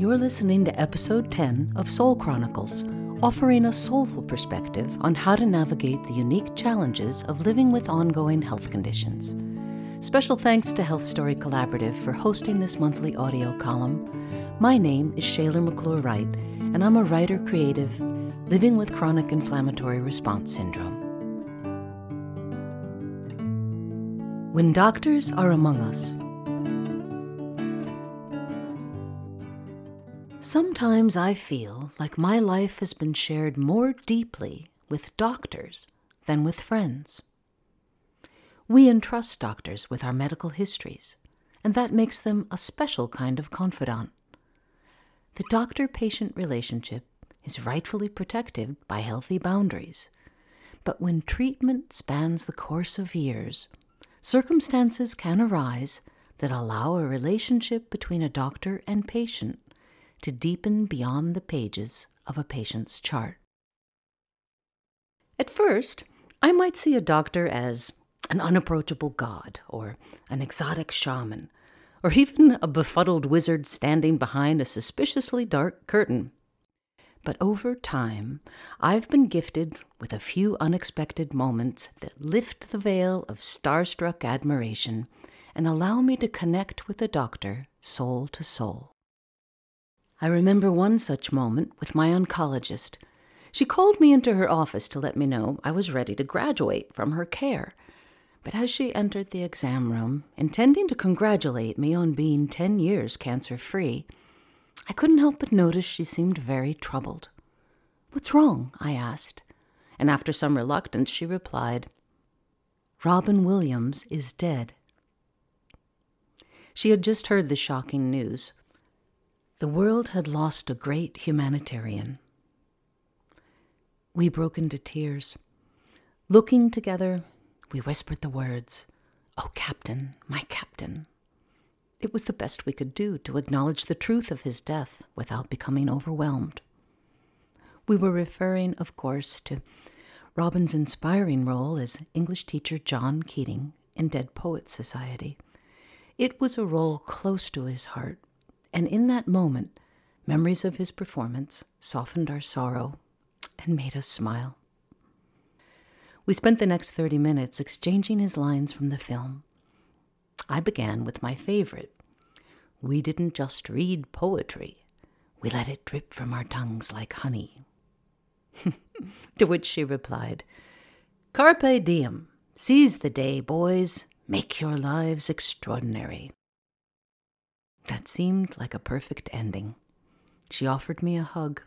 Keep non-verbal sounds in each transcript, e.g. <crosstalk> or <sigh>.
You're listening to episode 10 of Soul Chronicles, offering a soulful perspective on how to navigate the unique challenges of living with ongoing health conditions. Special thanks to Health Story Collaborative for hosting this monthly audio column. My name is Shayla McClure Wright, and I'm a writer creative living with chronic inflammatory response syndrome. When doctors are among us, Sometimes I feel like my life has been shared more deeply with doctors than with friends. We entrust doctors with our medical histories, and that makes them a special kind of confidant. The doctor patient relationship is rightfully protected by healthy boundaries, but when treatment spans the course of years, circumstances can arise that allow a relationship between a doctor and patient to deepen beyond the pages of a patient's chart. At first, I might see a doctor as an unapproachable god, or an exotic shaman, or even a befuddled wizard standing behind a suspiciously dark curtain. But over time, I've been gifted with a few unexpected moments that lift the veil of starstruck admiration and allow me to connect with the doctor soul to soul. I remember one such moment with my oncologist. She called me into her office to let me know I was ready to graduate from her care. But as she entered the exam room, intending to congratulate me on being 10 years cancer free, I couldn't help but notice she seemed very troubled. What's wrong? I asked. And after some reluctance, she replied, Robin Williams is dead. She had just heard the shocking news. The world had lost a great humanitarian. We broke into tears. Looking together, we whispered the words, Oh, Captain, my Captain. It was the best we could do to acknowledge the truth of his death without becoming overwhelmed. We were referring, of course, to Robin's inspiring role as English teacher John Keating in Dead Poets Society. It was a role close to his heart and in that moment, memories of his performance softened our sorrow and made us smile. We spent the next 30 minutes exchanging his lines from the film. I began with my favorite. We didn't just read poetry, we let it drip from our tongues like honey. <laughs> to which she replied, Carpe diem, seize the day, boys, make your lives extraordinary. That seemed like a perfect ending. She offered me a hug.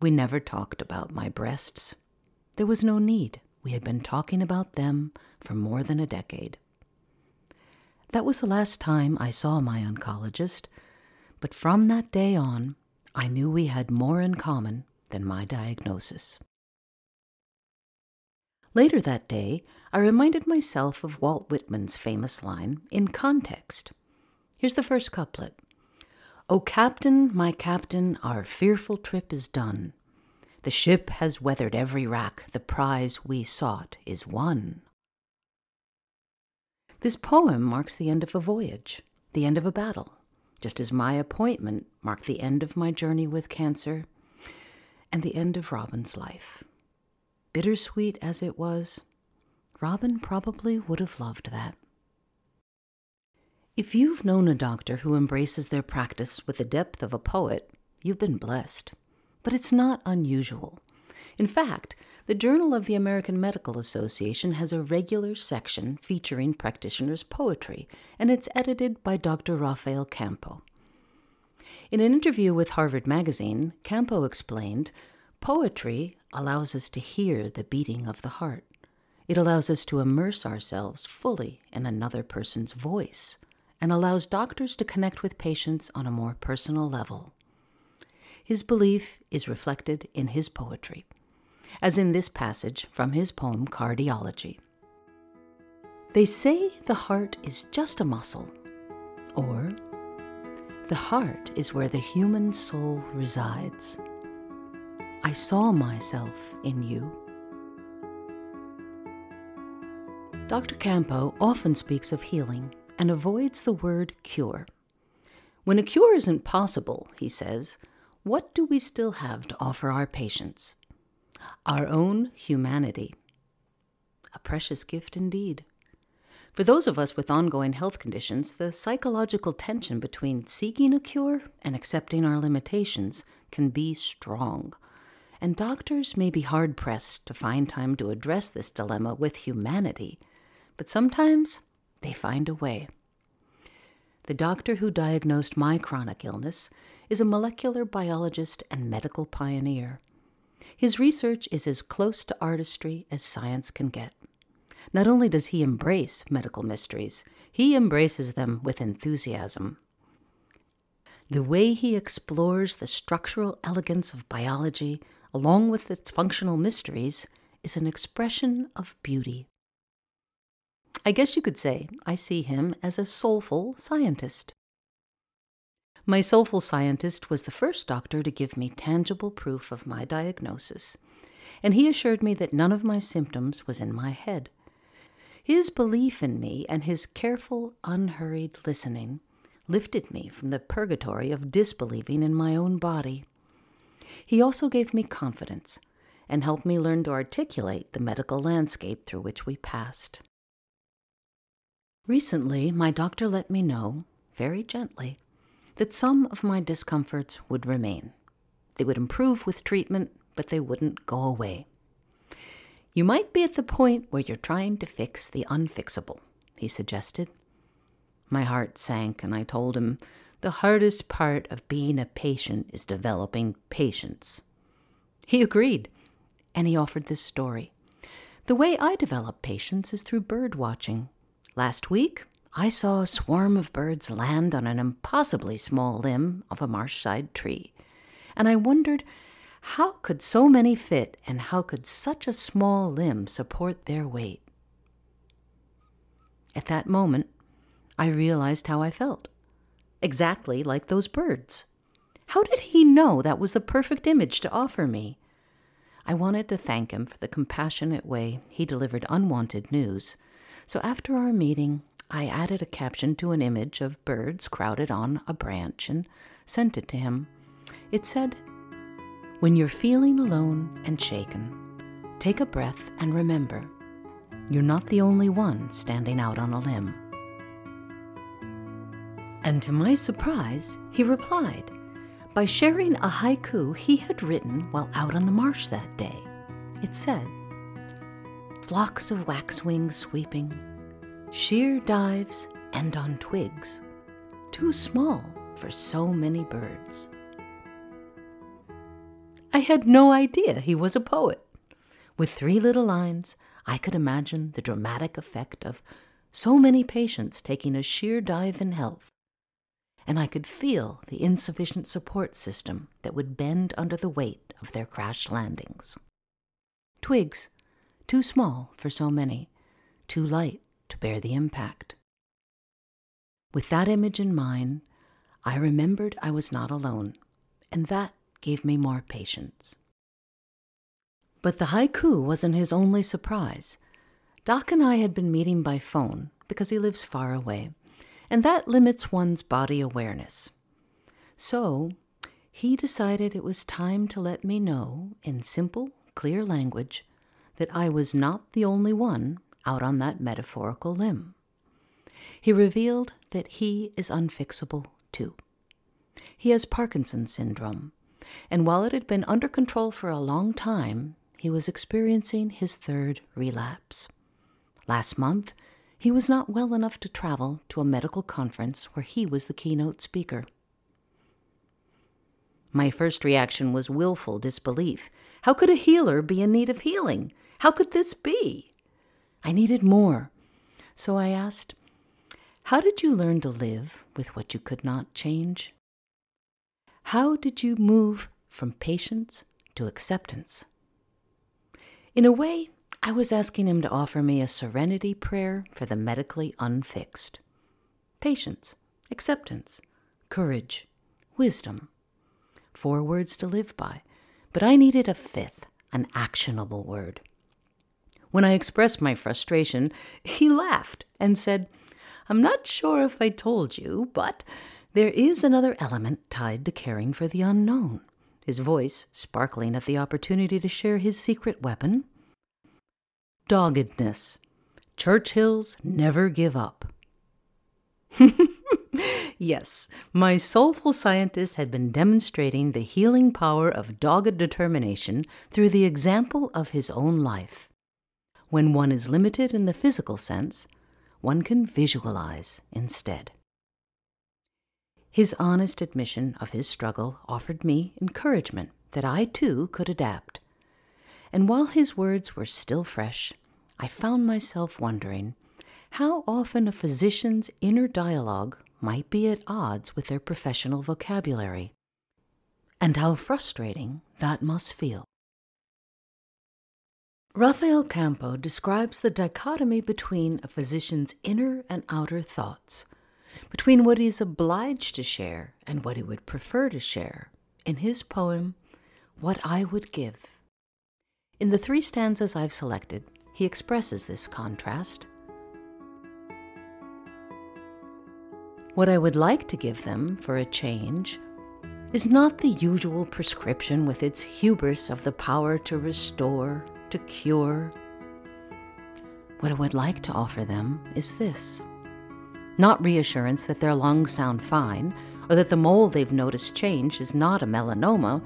We never talked about my breasts. There was no need. We had been talking about them for more than a decade. That was the last time I saw my oncologist, but from that day on, I knew we had more in common than my diagnosis. Later that day, I reminded myself of Walt Whitman's famous line, in context. Here's the first couplet O Captain, my Captain, our fearful trip is done. The ship has weathered every rack, the prize we sought is won. This poem marks the end of a voyage, the end of a battle, just as my appointment marked the end of my journey with cancer and the end of Robin's life. Bittersweet as it was, Robin probably would have loved that. If you've known a doctor who embraces their practice with the depth of a poet, you've been blessed. But it's not unusual. In fact, the Journal of the American Medical Association has a regular section featuring practitioners' poetry, and it's edited by Dr. Rafael Campo. In an interview with Harvard Magazine, Campo explained Poetry allows us to hear the beating of the heart. It allows us to immerse ourselves fully in another person's voice and allows doctors to connect with patients on a more personal level. His belief is reflected in his poetry, as in this passage from his poem Cardiology. They say the heart is just a muscle, or the heart is where the human soul resides. I saw myself in you. Dr. Campo often speaks of healing and avoids the word cure. When a cure isn't possible, he says, what do we still have to offer our patients? Our own humanity. A precious gift indeed. For those of us with ongoing health conditions, the psychological tension between seeking a cure and accepting our limitations can be strong. And doctors may be hard pressed to find time to address this dilemma with humanity, but sometimes they find a way. The doctor who diagnosed my chronic illness is a molecular biologist and medical pioneer. His research is as close to artistry as science can get. Not only does he embrace medical mysteries, he embraces them with enthusiasm. The way he explores the structural elegance of biology, along with its functional mysteries, is an expression of beauty. I guess you could say I see him as a soulful scientist. My soulful scientist was the first doctor to give me tangible proof of my diagnosis, and he assured me that none of my symptoms was in my head. His belief in me and his careful, unhurried listening lifted me from the purgatory of disbelieving in my own body. He also gave me confidence and helped me learn to articulate the medical landscape through which we passed. Recently, my doctor let me know, very gently, that some of my discomforts would remain. They would improve with treatment, but they wouldn't go away. You might be at the point where you're trying to fix the unfixable, he suggested. My heart sank, and I told him the hardest part of being a patient is developing patience. He agreed, and he offered this story. The way I develop patience is through bird watching. Last week, I saw a swarm of birds land on an impossibly small limb of a marshside tree, and I wondered how could so many fit, and how could such a small limb support their weight? At that moment, I realized how I felt. Exactly like those birds. How did he know that was the perfect image to offer me? I wanted to thank him for the compassionate way he delivered unwanted news. So after our meeting, I added a caption to an image of birds crowded on a branch and sent it to him. It said, when you're feeling alone and shaken, take a breath and remember you're not the only one standing out on a limb. And to my surprise, he replied by sharing a haiku he had written while out on the marsh that day. It said, Flocks of waxwings sweeping, sheer dives and on twigs, too small for so many birds. I had no idea he was a poet. With three little lines, I could imagine the dramatic effect of so many patients taking a sheer dive in health. And I could feel the insufficient support system that would bend under the weight of their crash landings. Twigs, too small for so many, too light to bear the impact. With that image in mind, I remembered I was not alone, and that gave me more patience. But the haiku wasn't his only surprise. Doc and I had been meeting by phone because he lives far away, and that limits one's body awareness. So, he decided it was time to let me know, in simple, clear language, that I was not the only one out on that metaphorical limb. He revealed that he is unfixable too. He has Parkinson's syndrome, and while it had been under control for a long time, he was experiencing his third relapse. Last month, he was not well enough to travel to a medical conference where he was the keynote speaker. My first reaction was willful disbelief. How could a healer be in need of healing? How could this be? I needed more. So I asked, How did you learn to live with what you could not change? How did you move from patience to acceptance? In a way, I was asking him to offer me a serenity prayer for the medically unfixed. Patience, acceptance, courage, wisdom. Four words to live by, but I needed a fifth, an actionable word. When I expressed my frustration, he laughed and said, I'm not sure if I told you, but There is another element tied to caring for the unknown, his voice sparkling at the opportunity to share his secret weapon. Doggedness. Churchill's never give up. <laughs> yes, my soulful scientist had been demonstrating the healing power of dogged determination through the example of his own life. When one is limited in the physical sense, one can visualize instead. His honest admission of his struggle offered me encouragement that I too could adapt. And while his words were still fresh, I found myself wondering how often a physician's inner dialogue might be at odds with their professional vocabulary, and how frustrating that must feel. Rafael Campo describes the dichotomy between a physician's inner and outer thoughts, between what he is obliged to share and what he would prefer to share, in his poem, What I Would Give. In the three stanzas I've selected, he expresses this contrast. What I would like to give them for a change is not the usual prescription with its hubris of the power to restore to cure. What I would like to offer them is this not reassurance that their lungs sound fine or that the mole they've noticed change is not a melanoma,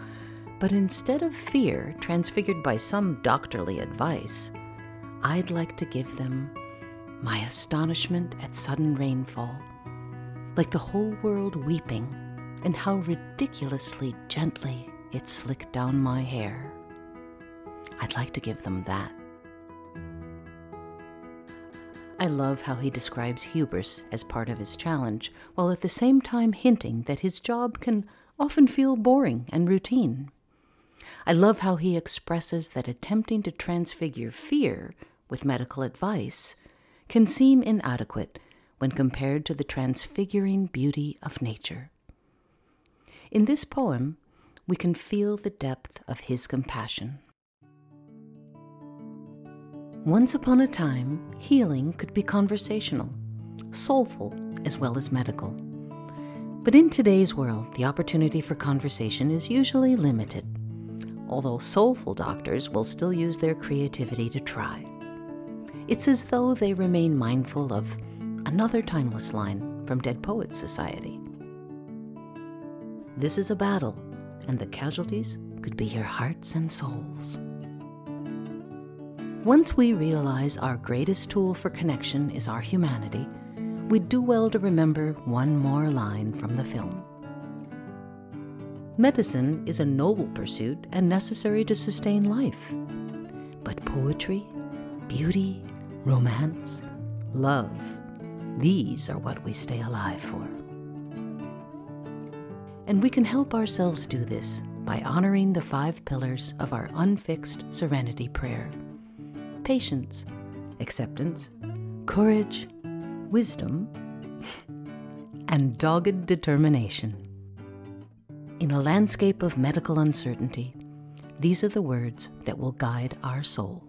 but instead of fear transfigured by some doctorly advice, I'd like to give them my astonishment at sudden rainfall, like the whole world weeping, and how ridiculously gently it slicked down my hair. I'd like to give them that. I love how he describes hubris as part of his challenge, while at the same time hinting that his job can often feel boring and routine. I love how he expresses that attempting to transfigure fear with medical advice can seem inadequate when compared to the transfiguring beauty of nature. In this poem, we can feel the depth of his compassion. Once upon a time, healing could be conversational, soulful, as well as medical. But in today's world, the opportunity for conversation is usually limited, although soulful doctors will still use their creativity to try. It's as though they remain mindful of another timeless line from Dead Poets Society. This is a battle, and the casualties could be your hearts and souls. Once we realize our greatest tool for connection is our humanity, we do well to remember one more line from the film. Medicine is a noble pursuit and necessary to sustain life. But poetry, beauty, romance, love, these are what we stay alive for. And we can help ourselves do this by honoring the five pillars of our unfixed serenity prayer patience, acceptance, courage, wisdom, <laughs> and dogged determination. In a landscape of medical uncertainty, these are the words that will guide our soul.